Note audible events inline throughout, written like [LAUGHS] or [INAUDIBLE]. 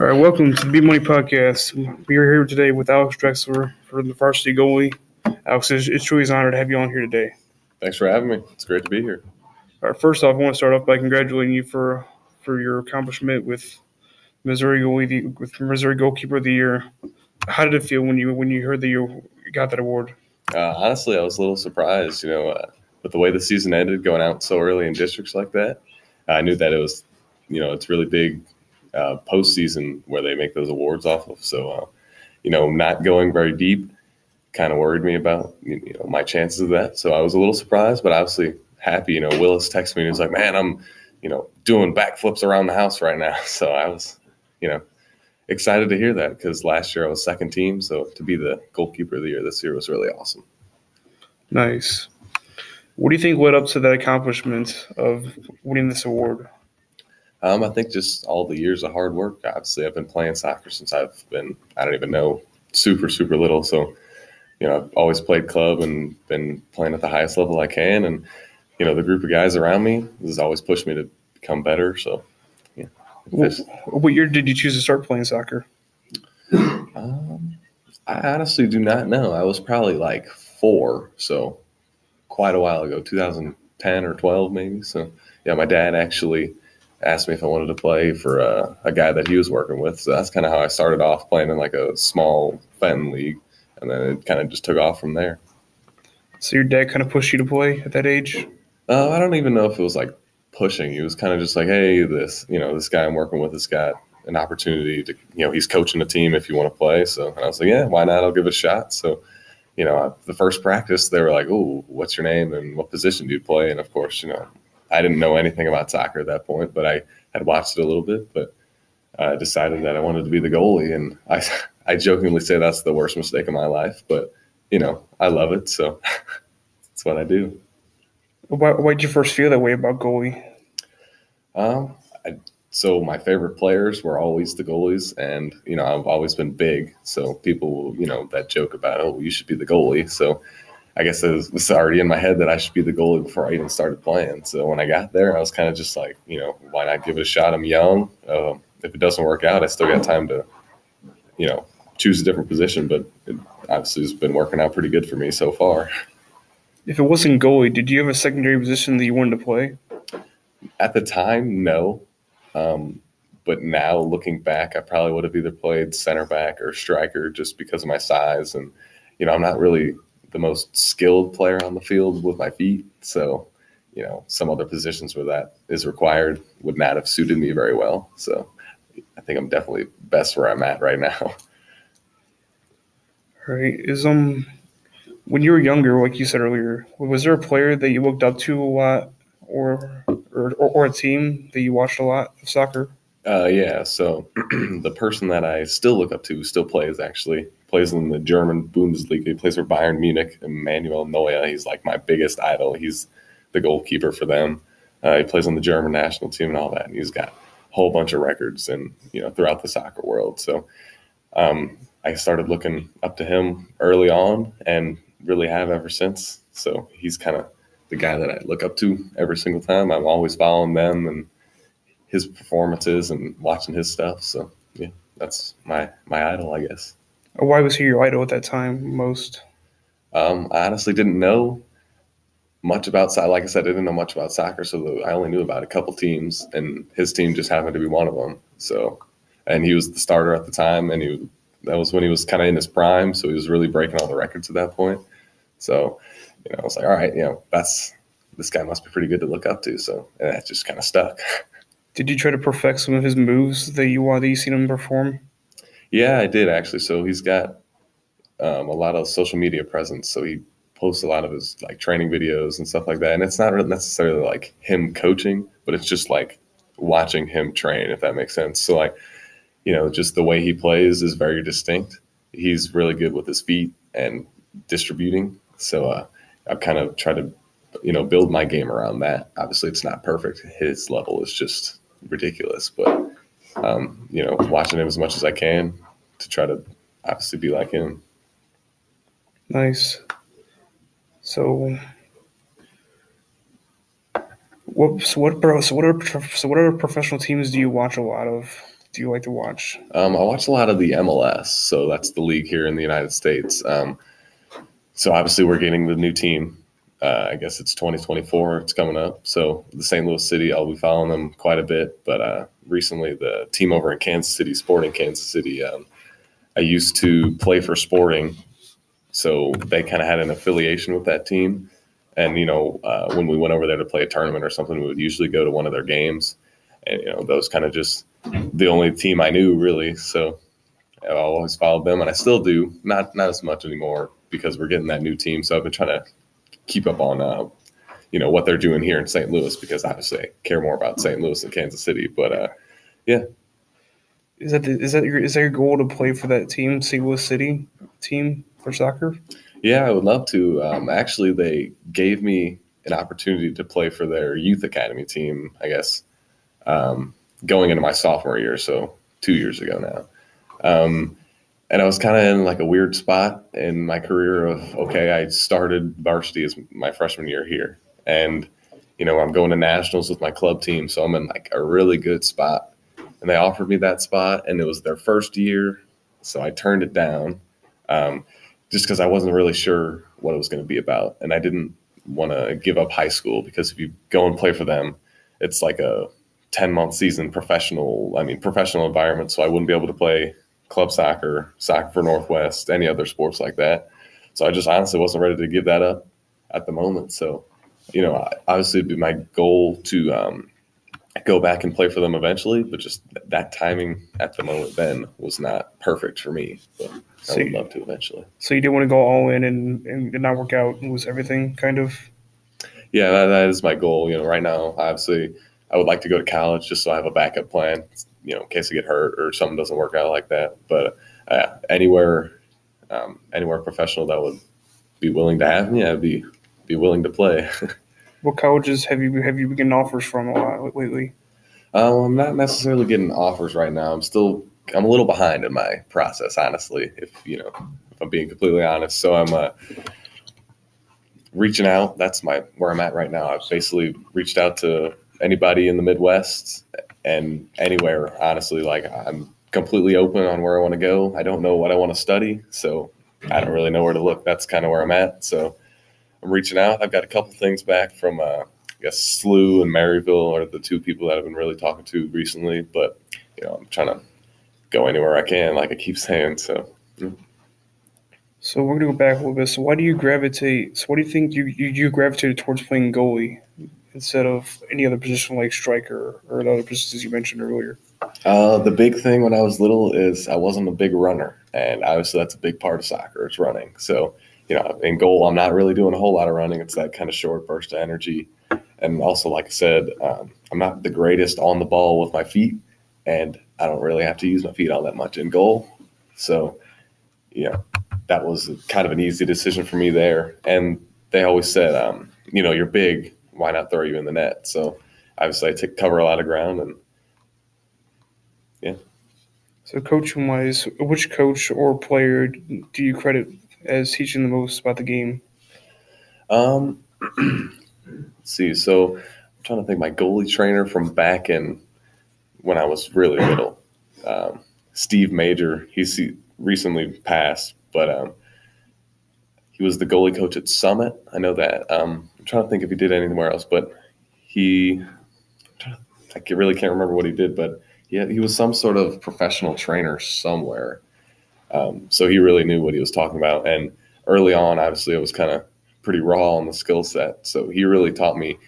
All right, welcome to the Beat Money Podcast. We are here today with Alex Drexler for the varsity goalie. Alex, it's, it's truly an honor to have you on here today. Thanks for having me. It's great to be here. All right, first off, I want to start off by congratulating you for for your accomplishment with Missouri goalie, with Missouri goalkeeper of the year. How did it feel when you when you heard that you got that award? Uh, honestly, I was a little surprised. You know, uh, with the way the season ended, going out so early in districts like that, I knew that it was, you know, it's really big uh, postseason where they make those awards off of. So, uh, you know, not going very deep kind of worried me about you know my chances of that. So I was a little surprised, but obviously happy. You know, Willis texted me and he was like, "Man, I'm, you know, doing backflips around the house right now." [LAUGHS] So I was, you know, excited to hear that because last year I was second team. So to be the goalkeeper of the year this year was really awesome. Nice. What do you think led up to that accomplishment of winning this award? Um, I think just all the years of hard work. Obviously, I've been playing soccer since I've been, I don't even know, super, super little. So, you know, I've always played club and been playing at the highest level I can. And, you know, the group of guys around me has always pushed me to become better. So, yeah. What, what year did you choose to start playing soccer? Um, I honestly do not know. I was probably like four. So, quite a while ago, 2010 or 12, maybe. So, yeah, my dad actually asked me if I wanted to play for uh, a guy that he was working with. So that's kind of how I started off playing in like a small Fenton league, and then it kind of just took off from there. So your dad kind of pushed you to play at that age? Uh, I don't even know if it was like pushing. He was kind of just like, "Hey, this you know this guy I'm working with has got an opportunity to you know he's coaching a team if you want to play." So and I was like, "Yeah, why not? I'll give it a shot." So you know, the first practice they were like, "Oh, what's your name and what position do you play?" And of course, you know, I didn't know anything about soccer at that point, but I had watched it a little bit. But I decided that I wanted to be the goalie, and I [LAUGHS] I jokingly say that's the worst mistake of my life, but you know I love it, so [LAUGHS] that's what I do. Why why did you first feel that way about goalie? Um, I, so my favorite players were always the goalies, and you know I've always been big, so people will, you know that joke about oh you should be the goalie, so I guess it was, it was, already in my head that I should be the goalie before I even started playing. So when I got there, I was kind of just like, you know, why not give it a shot? I'm young. Um, if it doesn't work out, I still got time to, you know, choose a different position. But it obviously has been working out pretty good for me so far. If it wasn't goalie, did you have a secondary position that you wanted to play? At the time, no. Um, but now looking back, I probably would have either played center back or striker just because of my size. And, you know, I'm not really the most skilled player on the field with my feet. So, you know, some other positions where that is required would not have suited me very well. So, I think I'm definitely best where I'm at right now. [LAUGHS] Right. Is um when you were younger, like you said earlier, was there a player that you looked up to a lot, or or, or a team that you watched a lot of soccer? Uh, yeah. So [CLEARS THROAT] the person that I still look up to still plays actually plays in the German Bundesliga. He plays for Bayern Munich. Emmanuel Neuer. He's like my biggest idol. He's the goalkeeper for them. Uh, he plays on the German national team and all that. And he's got a whole bunch of records and you know throughout the soccer world. So um, I started looking up to him early on and really have ever since. So he's kind of the guy that I look up to every single time. I'm always following them and his performances and watching his stuff. So yeah, that's my my idol, I guess. Why was he your idol at that time most? Um, I honestly didn't know much about like I said, I didn't know much about soccer, so I only knew about a couple teams, and his team just happened to be one of them. So, and he was the starter at the time, and he that was when he was kind of in his prime, so he was really breaking all the records at that point. So, you know, I was like, all right, you know, that's this guy must be pretty good to look up to. So, and that just kind of stuck. [LAUGHS] Did you try to perfect some of his moves that you want that you seen him perform? Yeah, I did actually. So he's got um, a lot of social media presence. So he posts a lot of his like training videos and stuff like that. And it's not necessarily like him coaching, but it's just like watching him train, if that makes sense. So like, you know, just the way he plays is very distinct. He's really good with his feet and distributing. So uh, I've kind of tried to, you know, build my game around that. Obviously, it's not perfect. His level is just ridiculous, but um, you know, watching him as much as I can to try to obviously be like him. Nice. So, what? So what? Bro, so what are so what other professional teams do you watch a lot of? do you like to watch? Um, I watch a lot of the MLS, so that's the league here in the United States. Um, so obviously, we're getting the new team. Uh, I guess it's 2024. It's coming up. So the St. Louis City, I'll be following them quite a bit. But uh, recently, the team over in Kansas City, Sporting Kansas City, um, I used to play for Sporting, so they kind of had an affiliation with that team. And you know, uh, when we went over there to play a tournament or something, we would usually go to one of their games. And you know, those kind of just the only team I knew really. So I always followed them, and I still do. Not not as much anymore because we're getting that new team. So I've been trying to keep up on, uh, you know, what they're doing here in St. Louis because obviously I care more about St. Louis than Kansas City. But uh, yeah, Is that the, is that your is that your goal to play for that team, St. Louis City team for soccer? yeah, I would love to. Um, actually, they gave me an opportunity to play for their youth academy team. I guess um, going into my sophomore year, so two years ago now. Um, and I was kind of in like a weird spot in my career of okay, I started varsity as my freshman year here, and you know I'm going to nationals with my club team, so I'm in like a really good spot. And they offered me that spot, and it was their first year, so I turned it down, um, just because I wasn't really sure what it was going to be about, and I didn't want to give up high school because if you go and play for them, it's like a 10 month season professional i mean professional environment so i wouldn't be able to play club soccer soccer for northwest any other sports like that. So i just honestly wasn't ready to give that up at the moment. So you know obviously it'd be my goal to um, go back and play for them eventually but just that timing at the moment then was not perfect for me but i So would you- love to eventually. So you didn't want to go all in and, and not work out and lose everything, kind of. yeah that, that is my goal. You know right now obviously i would like to go to college just so i have a backup plan you know in case i get hurt or something doesn't work out like that. But uh, anywhere um, anywhere professional that would be willing to have me i'd be be willing to play. [LAUGHS] What colleges have you have you been getting offers from a lot lately? um, i'm not necessarily getting offers right now. I'm still i'm a little behind in my process honestly if you know if i'm being completely honest. So i'm uh, reaching out. That's my where i'm at right now. I've basically reached out to anybody in the midwest and anywhere honestly like i'm completely open on where i want to go. I don't know what i want to study so i don't really know where to look. That's kind of where i'm at. So i'm reaching out. I've got a couple things back from uh, i guess SLU and maryville are the two people that i've been really talking to recently but you know i'm trying to go anywhere i can like i keep [LAUGHS] saying so. So we're gonna go back a little bit. So why do you gravitate? So what do you think you you, you gravitated towards playing goalie instead of any other position like striker or the other positions you mentioned earlier? Uh, the big thing when I was little is I wasn't a big runner, and obviously that's a big part of soccer. It's running. So you know, in goal, I'm not really doing a whole lot of running. It's that kind of short burst of energy, and also, like I said, um, I'm not the greatest on the ball with my feet, and I don't really have to use my feet all that much in goal. So, know, that was kind of an easy decision for me there. And they always said, um, you know, you're big. Why not throw you in the net? So obviously, I take cover a lot of ground and. Yeah. So coaching wise, which coach or player do you credit as teaching the most about the game? Um, [CLEARS THROAT] let's see. So I'm trying to think. My goalie trainer from back in when I was really little, um, Steve Major. He's he recently passed, but um, he was the goalie coach at Summit. I know that. Um, trying to think if he did anywhere else, but he. I really can't remember what he did, but yeah, he was some sort of professional trainer somewhere. Um, so he really knew what he was talking about. And early on, obviously, I was kind of pretty raw on the skill set. So he really taught me,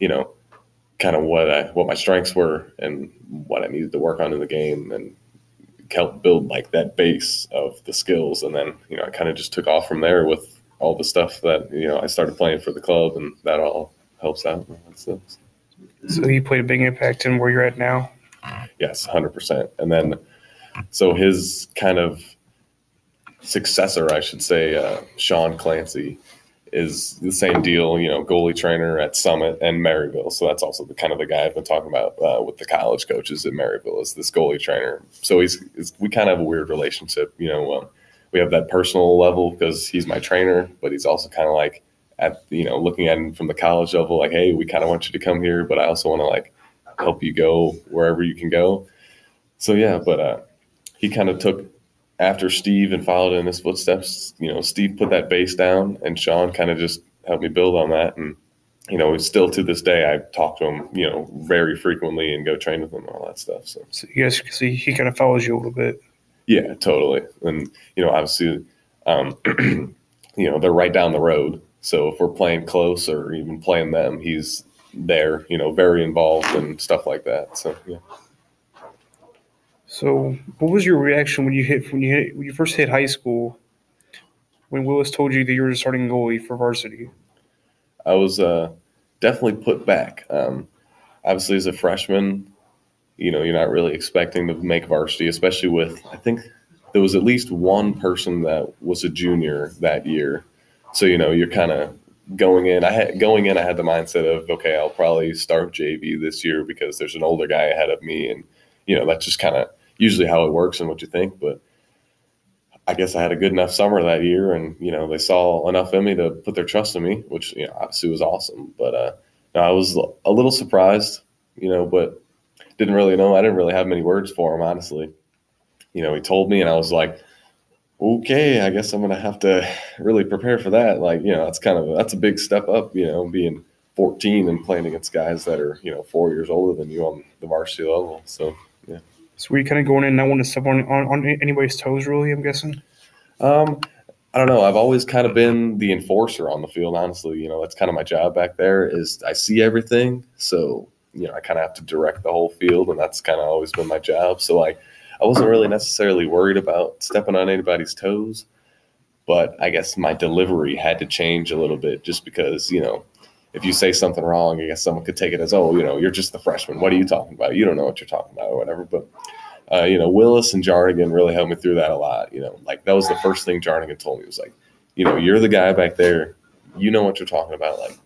you know, kind of what I what my strengths were and what I needed to work on in the game and help build like that base of the skills. And then, you know, I kind of just took off from there with all the stuff that, you know, I started playing for the club and that all helps out. So, So he played a big impact in where you're at now. yes, 100%. And then, so his kind of successor, I should say, uh, Sean Clancy, is the same deal, you know, goalie trainer at Summit and Maryville. So that's also the kind of the guy I've been talking about uh, with the college coaches at Maryville is this goalie trainer. So he's, he's we kind of have a weird relationship, you know. Um, we have that personal level because he's my trainer, but he's also kind of like at you know looking at him from the college level, like, hey, we kind of want you to come here, but I also want to like help you go wherever you can go. so yeah, but uh, he kind of took after Steve and followed in his footsteps. You know, Steve put that base down, and Sean kind of just helped me build on that. And you know, still to this day, I talk to him, you know, very frequently and go train with him and all that stuff. So, so guys see he kind of follows you a little bit. Yeah, totally. And you know, obviously, um, [CLEARS THROAT] you know, they're right down the road. So if we're playing close or even playing them, he's there. You know, very involved and stuff like that. So yeah. So, what was your reaction when you hit when you hit when you first hit high school? When Willis told you that you were starting goalie for varsity, I was uh, definitely put back. Um, obviously, as a freshman, you know, you're not really expecting to make varsity, especially with I think there was at least one person that was a junior that year. So you know, you're kind of going in. I had going in. I had the mindset of okay, I'll probably start JV this year because there's an older guy ahead of me, and you know that's just kind of usually how it works and what you think. But I guess I had a good enough summer that year, and you know they saw enough in me to put their trust in me, which you know obviously was awesome. But uh, I was a little surprised, you know, but didn't really know. I didn't really have many words for him, honestly. You know, he told me, and I was like, okay, I guess I'm gonna have to really prepare for that. Like, you know, that's kind of that's a big step up. You know, being 14 and playing against guys that are you know four years older than you on the varsity level. So yeah. So were you kind of going in not wanting to step on, on, on anybody's toes, really? I'm guessing. Um, I don't know. I've always kind of been the enforcer on the field. Honestly, you know, that's kind of my job back there. Is I see everything, so you know, I kind of have to direct the whole field, and that's kind of always been my job. So like, I wasn't really necessarily worried about stepping on anybody's toes, but I guess my delivery had to change a little bit just because you know if you say something wrong, I guess someone could take it as, oh, you know, you're just the freshman. What are you talking about? You don't know what you're talking about or whatever. But, uh, you know, Willis and Jarnigan really helped me through that a lot. You know, like that was the first thing Jarnigan told me was like, you know, you're the guy back there. You know what you're talking about. Like,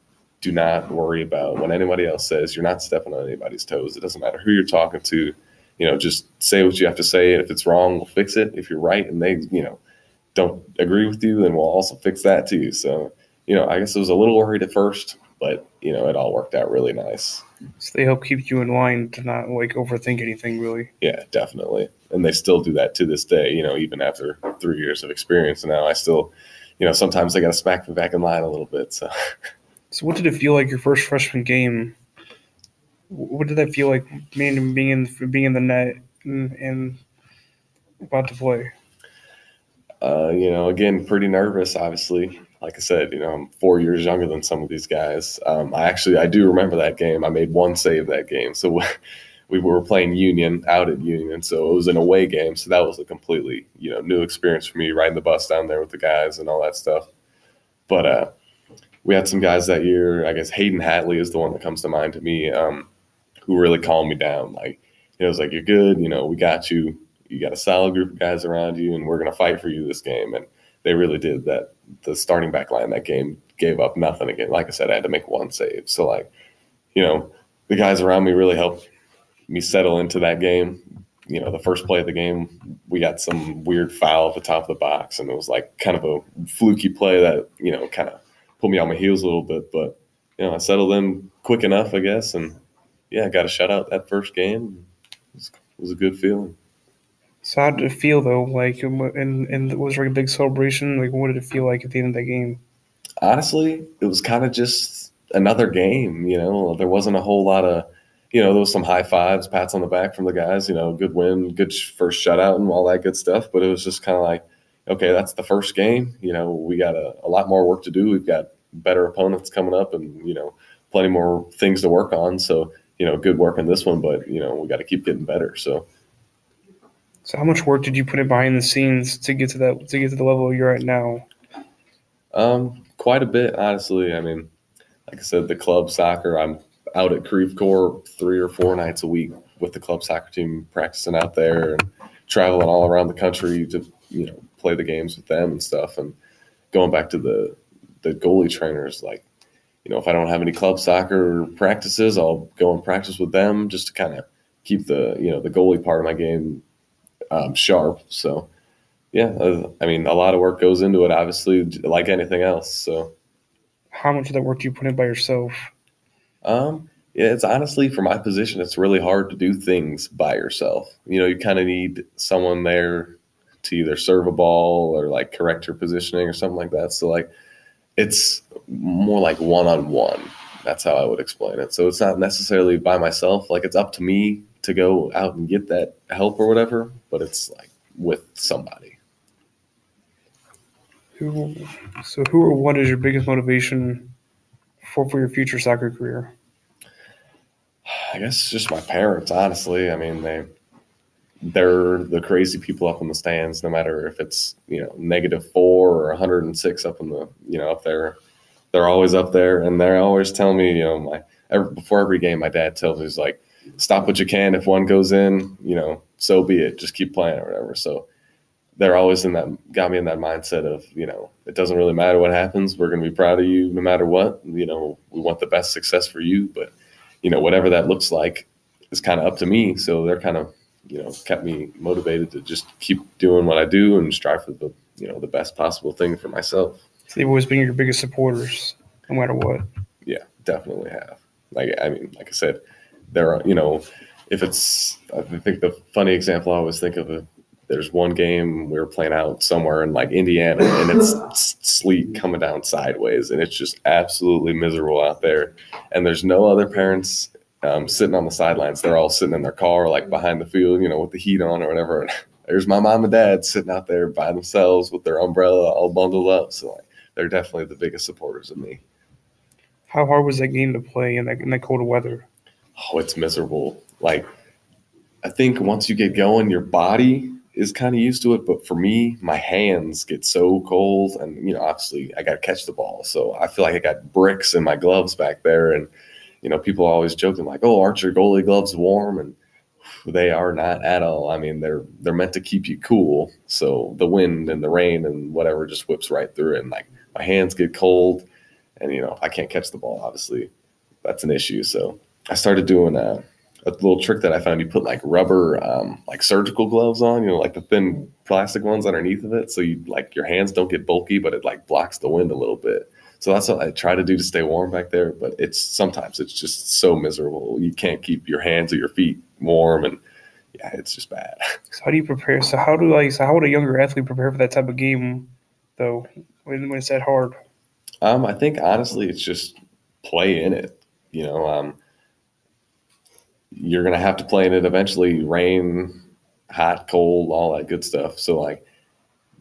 do not worry about what anybody else says. You're not stepping on anybody's toes. It doesn't matter who you're talking to. You know, just say what you have to say. And if it's wrong, we'll fix it. If you're right and they, you know, don't agree with you, then we'll also fix that too. So, you know, I guess I was a little worried at first, but you know, it all worked out really nice. So they help keep you in line to not like overthink anything, really. Yeah, definitely. And they still do that to this day. You know, even after three years of experience now, I still, you know, sometimes I got to smack me back in line a little bit. So. [LAUGHS] So, what did it feel like your first freshman game? What did that feel like, being being in being in the net and, and about to play? Uh, you know, again, pretty nervous, obviously like I said, you know, I'm four years younger than some of these guys. Um, I actually I do remember that game. I made one save that game. So [LAUGHS] we were playing Union out at Union, so it was an away game. So that was a completely you know new experience for me riding the bus down there with the guys and all that stuff. But uh, we had some guys that year. I guess Hayden Hatley is the one that comes to mind to me, um, who really calmed me down. Like it was like you're good. You know, we got you. You got a solid group of guys around you, and we're gonna fight for you this game. And they really did that. The starting back line that game gave up nothing again. Like I said, I had to make one save. So like, you know, the guys around me really helped me settle into that game. You know, the first play of the game, we got some weird foul at the top of the box, and it was like kind of a fluky play that you know kind of put me on my heels a little bit. But you know, I settled in quick enough, I guess, and yeah, I got a shutout that first game. It was, it was a good feeling. So how did it feel though? Like, and and was there a big celebration? Like, what did it feel like at the end of the game? Honestly, it was kind of just another game. You know, there wasn't a whole lot of, you know, there was some high fives, pats on the back from the guys. You know, good win, good first shutout, and all that good stuff. But it was just kind of like, okay, that's the first game. You know, we got a, a lot more work to do. We've got better opponents coming up, and you know, plenty more things to work on. So, you know, good work in this one, but you know, we got to keep getting better. So so how much work did you put in behind the scenes to get to that to get to the level you're at now? Um, quite a bit, honestly. I mean, like I said, the club soccer. I'm out at Creve Coeur three or four nights a week with the club soccer team, practicing out there and traveling all around the country to you know play the games with them and stuff. And going back to the the goalie trainers, like you know, if I don't have any club soccer practices, I'll go and practice with them just to kind of keep the you know the goalie part of my game um, sharp. So, yeah, uh, I mean, a lot of work goes into it, obviously, like anything else. So, how much of that work do you put in by yourself? Um, Yeah, it's honestly for my position, it's really hard to do things by yourself. You know, you kind of need someone there to either serve a ball or like correct your positioning or something like that. So like it's more like one on one. That's how I would explain it. So it's not necessarily by myself. Like it's up to me to go out and get that help or whatever, but it's like with somebody. Who, so who or what is your biggest motivation for for your future soccer career? I guess just my parents, honestly. I mean, they they're the crazy people up in the stands, no matter if it's you know negative four or 106 up in the you know up there. They're always up there, and they're always telling me, you know, my every, before every game, my dad tells me, he's like, "Stop what you can. If one goes in, you know, so be it. Just keep playing or whatever." So they're always in that got me in that mindset of you know it doesn't really matter what happens. We're going to be proud of you no matter what. You know, we want the best success for you, but you know whatever that looks like is kind of up to me. So they're kind of you know kept me motivated to just keep doing what I do and strive for the you know the best possible thing for myself. So they've always been your biggest supporters, no matter what. Yeah, definitely have. Like I mean, like I said, there are you know if it's I think the funny example I always think of it. There's one game we were playing out somewhere in like Indiana, and it's sleet coming down sideways, and it's just absolutely miserable out there. And there's no other parents um, sitting on the sidelines. They're all sitting in their car, like behind the field, you know, with the heat on or whatever. And [LAUGHS] there's my mom and dad sitting out there by themselves with their umbrella all bundled up. So like, they're definitely the biggest supporters of me. How hard was that game to play in that in that cold weather? Oh, it's miserable. Like, I think once you get going, your body is kind of used to it. But for me, my hands get so cold, and you know, obviously, I got to catch the ball, so I feel like I got bricks in my gloves back there, and you know, people are always joking like, "Oh, aren't your goalie gloves warm?" And they are not at all. I mean, they're they're meant to keep you cool. So the wind and the rain and whatever just whips right through it. And like my hands get cold, and you know, I can't catch the ball. Obviously, that's an issue. So I started doing a, a little trick that I found. You put like rubber, um, like surgical gloves on. You know, like the thin plastic ones underneath of it, so you like your hands don't get bulky, but it like blocks the wind a little bit. So that's what I try to do to stay warm back there. But it's sometimes it's just so miserable. You can't keep your hands or your feet warm, and yeah, it's just bad. [LAUGHS] So how do you prepare? So how do like so how would a younger athlete prepare for that type of game, though, when, when it's that hard? Um, I think honestly, it's just play in it. You know, um, you're gonna have to play in it eventually. Rain, hot, cold, all that good stuff. So like,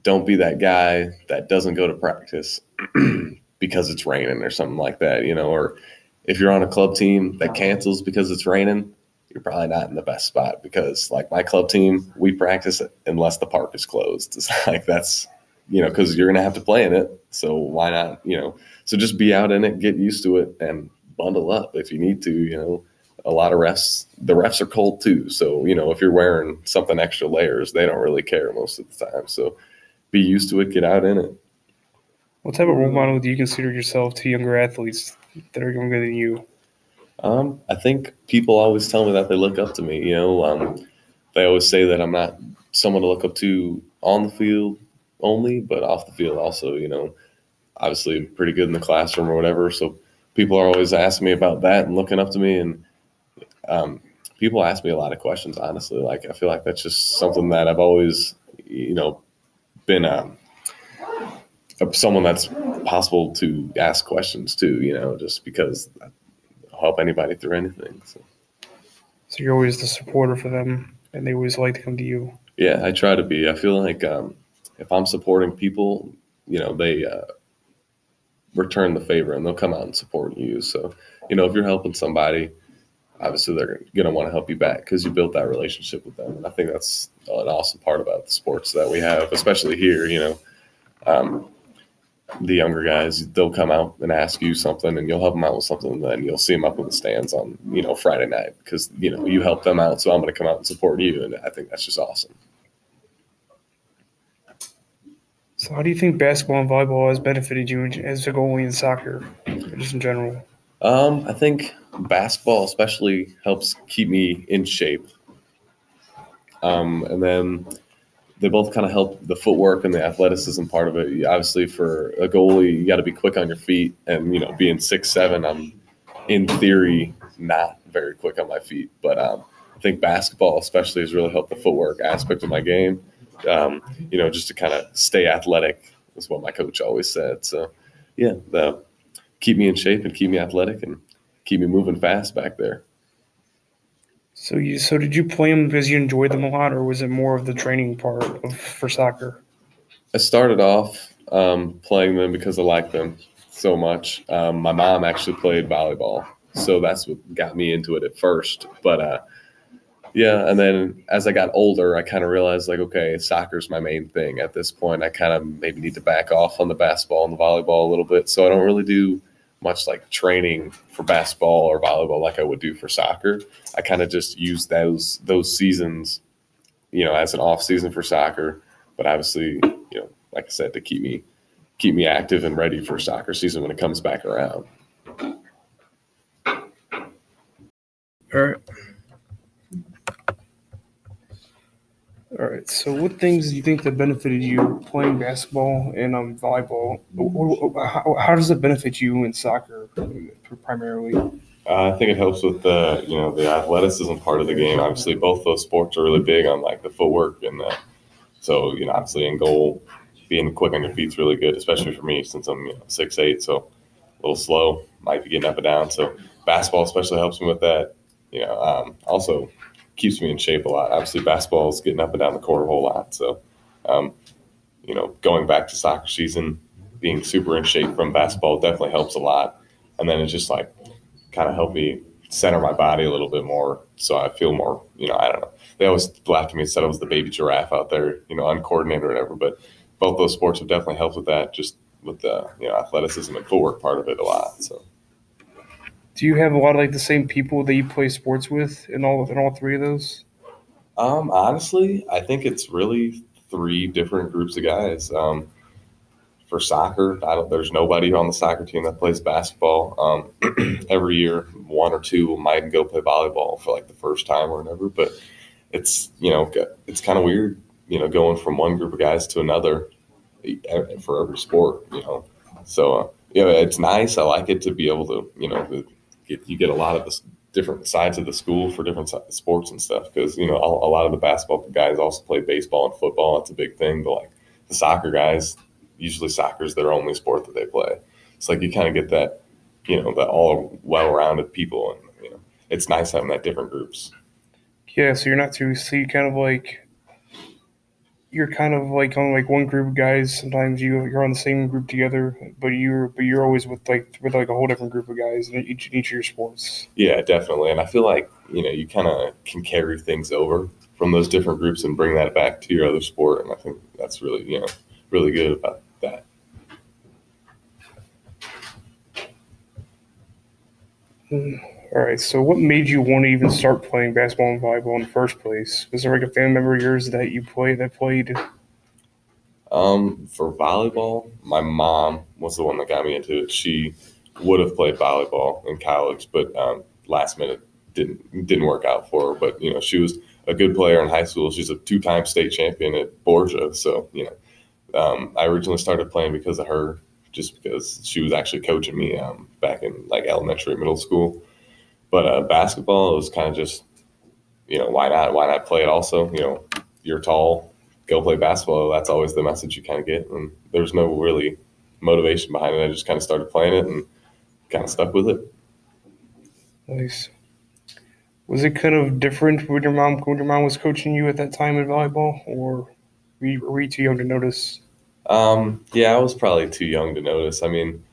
don't be that guy that doesn't go to practice [CLEARS THROAT] because it's raining or something like that, you know, or if you're on a club team that cancels because it's raining, you're probably not in the best spot because like my club team, we practice unless the park is closed. [LAUGHS] It's like that's you know, because you're gonna have to play in it. So why not, you know? So just be out in it, get used to it, and bundle up if you need to. You know, a lot of refs, the refs are cold too. So you know, if you're wearing something extra layers, they don't really care most of the time. So be used to it, get out in it. What type of role model do you consider yourself to younger athletes that are younger than you? Um, I think people always tell me that they look up to me. You know, um, they always say that I'm not someone to look up to on the field only, but off the field also. You know, obviously pretty good in the classroom or whatever. So people are always asking me about that and looking up to me, and um, people ask me a lot of questions. Honestly, like I feel like that's just something that I've always, you know, been um, someone that's possible to ask questions to. You know, just because I'll help anybody through anything. So. So you're always the supporter for them, and they always like to come to you. Yeah, I try to be. I feel like um, if I'm supporting people, you know, they uh, return the favor and they'll come out and support you. So, you know, if you're helping somebody, obviously they're going to want to help you back because you built that relationship with them. And I think that's an awesome part about the sports that we have, especially here. You know, um, the younger guys, they'll come out and ask you something, and you'll help them out with something, and then you'll see them up in the stands on you know Friday night because you know you help them out, so I'm going to come out and support you, and I think that's just awesome. So how do you think basketball and volleyball has benefited you as a goalie in soccer, just in general? Um, I think basketball especially helps keep me in shape. Um, and then they both kind of help the footwork and the athleticism part of it. Obviously, for a goalie, you got to be quick on your feet, and you know, being six seven, I'm in theory not very quick on my feet. But um, I think basketball, especially, has really helped the footwork aspect of my game. Um, you know, just to kind of stay athletic is what my coach always said. So, yeah, the, keep me in shape and keep me athletic and keep me moving fast back there. So you so did you play them because you enjoyed them a lot, or was it more of the training part of for soccer? I started off um, playing them because I liked them so much. Um, my mom actually played volleyball, so that's what got me into it at first. But uh, yeah, and then as I got older, I kind of realized like, okay, soccer's my main thing at this point. I kind of maybe need to back off on the basketball and the volleyball a little bit, so I don't really do much like training for basketball or volleyball like I would do for soccer. I kind of just use those those seasons, you know, as an off season for soccer. But obviously, you know, like I said, to keep me keep me active and ready for soccer season when it comes back around. All right. All right. So, what things do you think that benefited you playing basketball and um, volleyball? How, how does it benefit you in soccer primarily? Uh, I think it helps with the you know the athleticism part of the game. Obviously, both those sports are really big on like the footwork and the so you know obviously in goal, being quick on your feet is really good, especially for me since I'm you know, six eight, so a little slow, might be getting up and down. So basketball especially helps me with that. You know, um, also keeps me in shape a lot. Obviously, basketball is getting up and down the court a whole lot. So, um, you know, going back to soccer season, being super in shape from basketball definitely helps a lot. And then it's just like kind of helped me center my body a little bit more, so I feel more. You know, I don't know. They always laughed at me and said I was the baby giraffe out there, you know, uncoordinated or whatever. But both those sports have definitely helped with that, just with the you know athleticism and footwork part of it a lot. So do you have a lot of like the same people that you play sports with in all in all three of those? Um, honestly, I think it's really three different groups of guys. Um, for soccer, there's nobody on the soccer team that plays basketball. Um, [CLEARS THROAT] every year, one or two might go play volleyball for like the first time or whatever. But it's you know it's kind of weird, you know, going from one group of guys to another for every sport, you know. So uh, yeah, it's nice. I like it to be able to you know get, you get a lot of the different sides of the school for different sports and stuff. Because you know a, a, lot of the basketball guys also play baseball and football. That's a big thing. But like the soccer guys, usually soccer is their only sport that they play. It's like you kind of get that, you know, that all well-rounded people, and you know, it's nice having that different groups. Yeah, so you're not too. You kind of like you're kind of like on like one group of guys. Sometimes you you're on the same group together, but you're but you're always with like with like a whole different group of guys in each in each of your sports. Yeah, definitely. And I feel like you know you kind of can carry things over from those different groups and bring that back to your other sport. And I think that's really you know really good about that. Mm. All right. So, what made you want to even start playing basketball and volleyball in the first place? Was there like a family member of yours that you played that played? Um, for volleyball, my mom was the one that got me into it. She would have played volleyball in college, but um, last minute didn't didn't work out for her. But you know, she was a good player in high school. She's a two time state champion at Borgia. So you know, um, I originally started playing because of her, just because she was actually coaching me um, back in like elementary, middle school. But uh, basketball was kind of just, you know, why not? Why not play it also? You know, you're tall, go play basketball. That's always the message you kind of get. And there's no really motivation behind it. I just kind of started playing it and kind of stuck with it. Nice. Was it kind of different when your mom when your mom was coaching you at that time in volleyball, or were you, were you too young to notice? Um, yeah, I was probably too young to notice. I mean,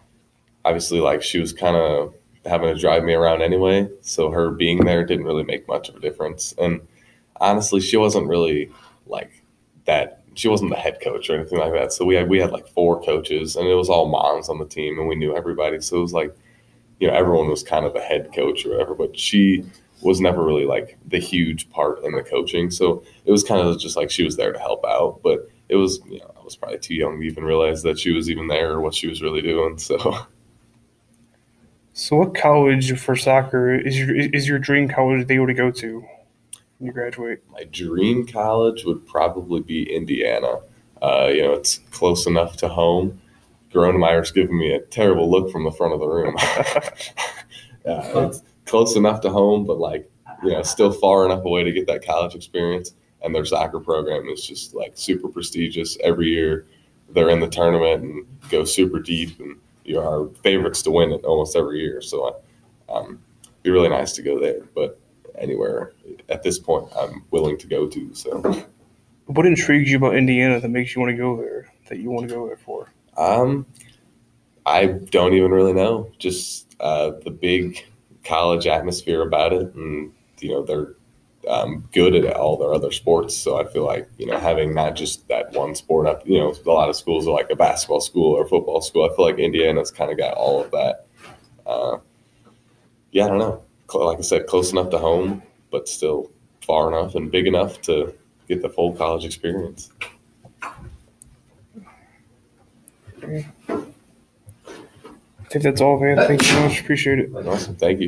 obviously, like she was kind of having to drive me around anyway. So her being there didn't really make much of a difference. And honestly, she wasn't really like that. She wasn't the head coach or anything like that. So we had we had like four coaches, and it was all moms on the team, and we knew everybody. So it was like, you know, everyone was kind of the head coach or whatever. But she was never really like the huge part in the coaching. So it was kind of just like she was there to help out. But it was, you know, I was probably too young to even realize that she was even there or what she was really doing. [LAUGHS] So So, what college for soccer is your is your dream college they would go to when you graduate? My dream college would probably be Indiana. Uh, you know, it's close enough to home. Gronemeyer's giving me a terrible look from the front of the room. [LAUGHS] uh, close enough to home, but like you know, still far enough away to get that college experience. And their soccer program is just like super prestigious every year. They're in the tournament and go super deep, and you are favorites to win it almost every year. So, um, it'd be really nice to go there. But anywhere at this point, I'm willing to go to. So, What intrigues you about Indiana that makes you want to go there? That you want to go there for? um, I don't even really know. Just uh, the big college atmosphere about it, and you know they're um, good at all their other sports. So I feel like you know having not just that one sport up. You know, a lot of schools are like a basketball school or football school. I feel like Indiana's kind of got all of that. Uh, yeah, I don't know. Like I said, close enough to home, but still far enough and big enough to get the full college experience. I think that's all, man. Thanks so much. Appreciate it. Awesome, thank you.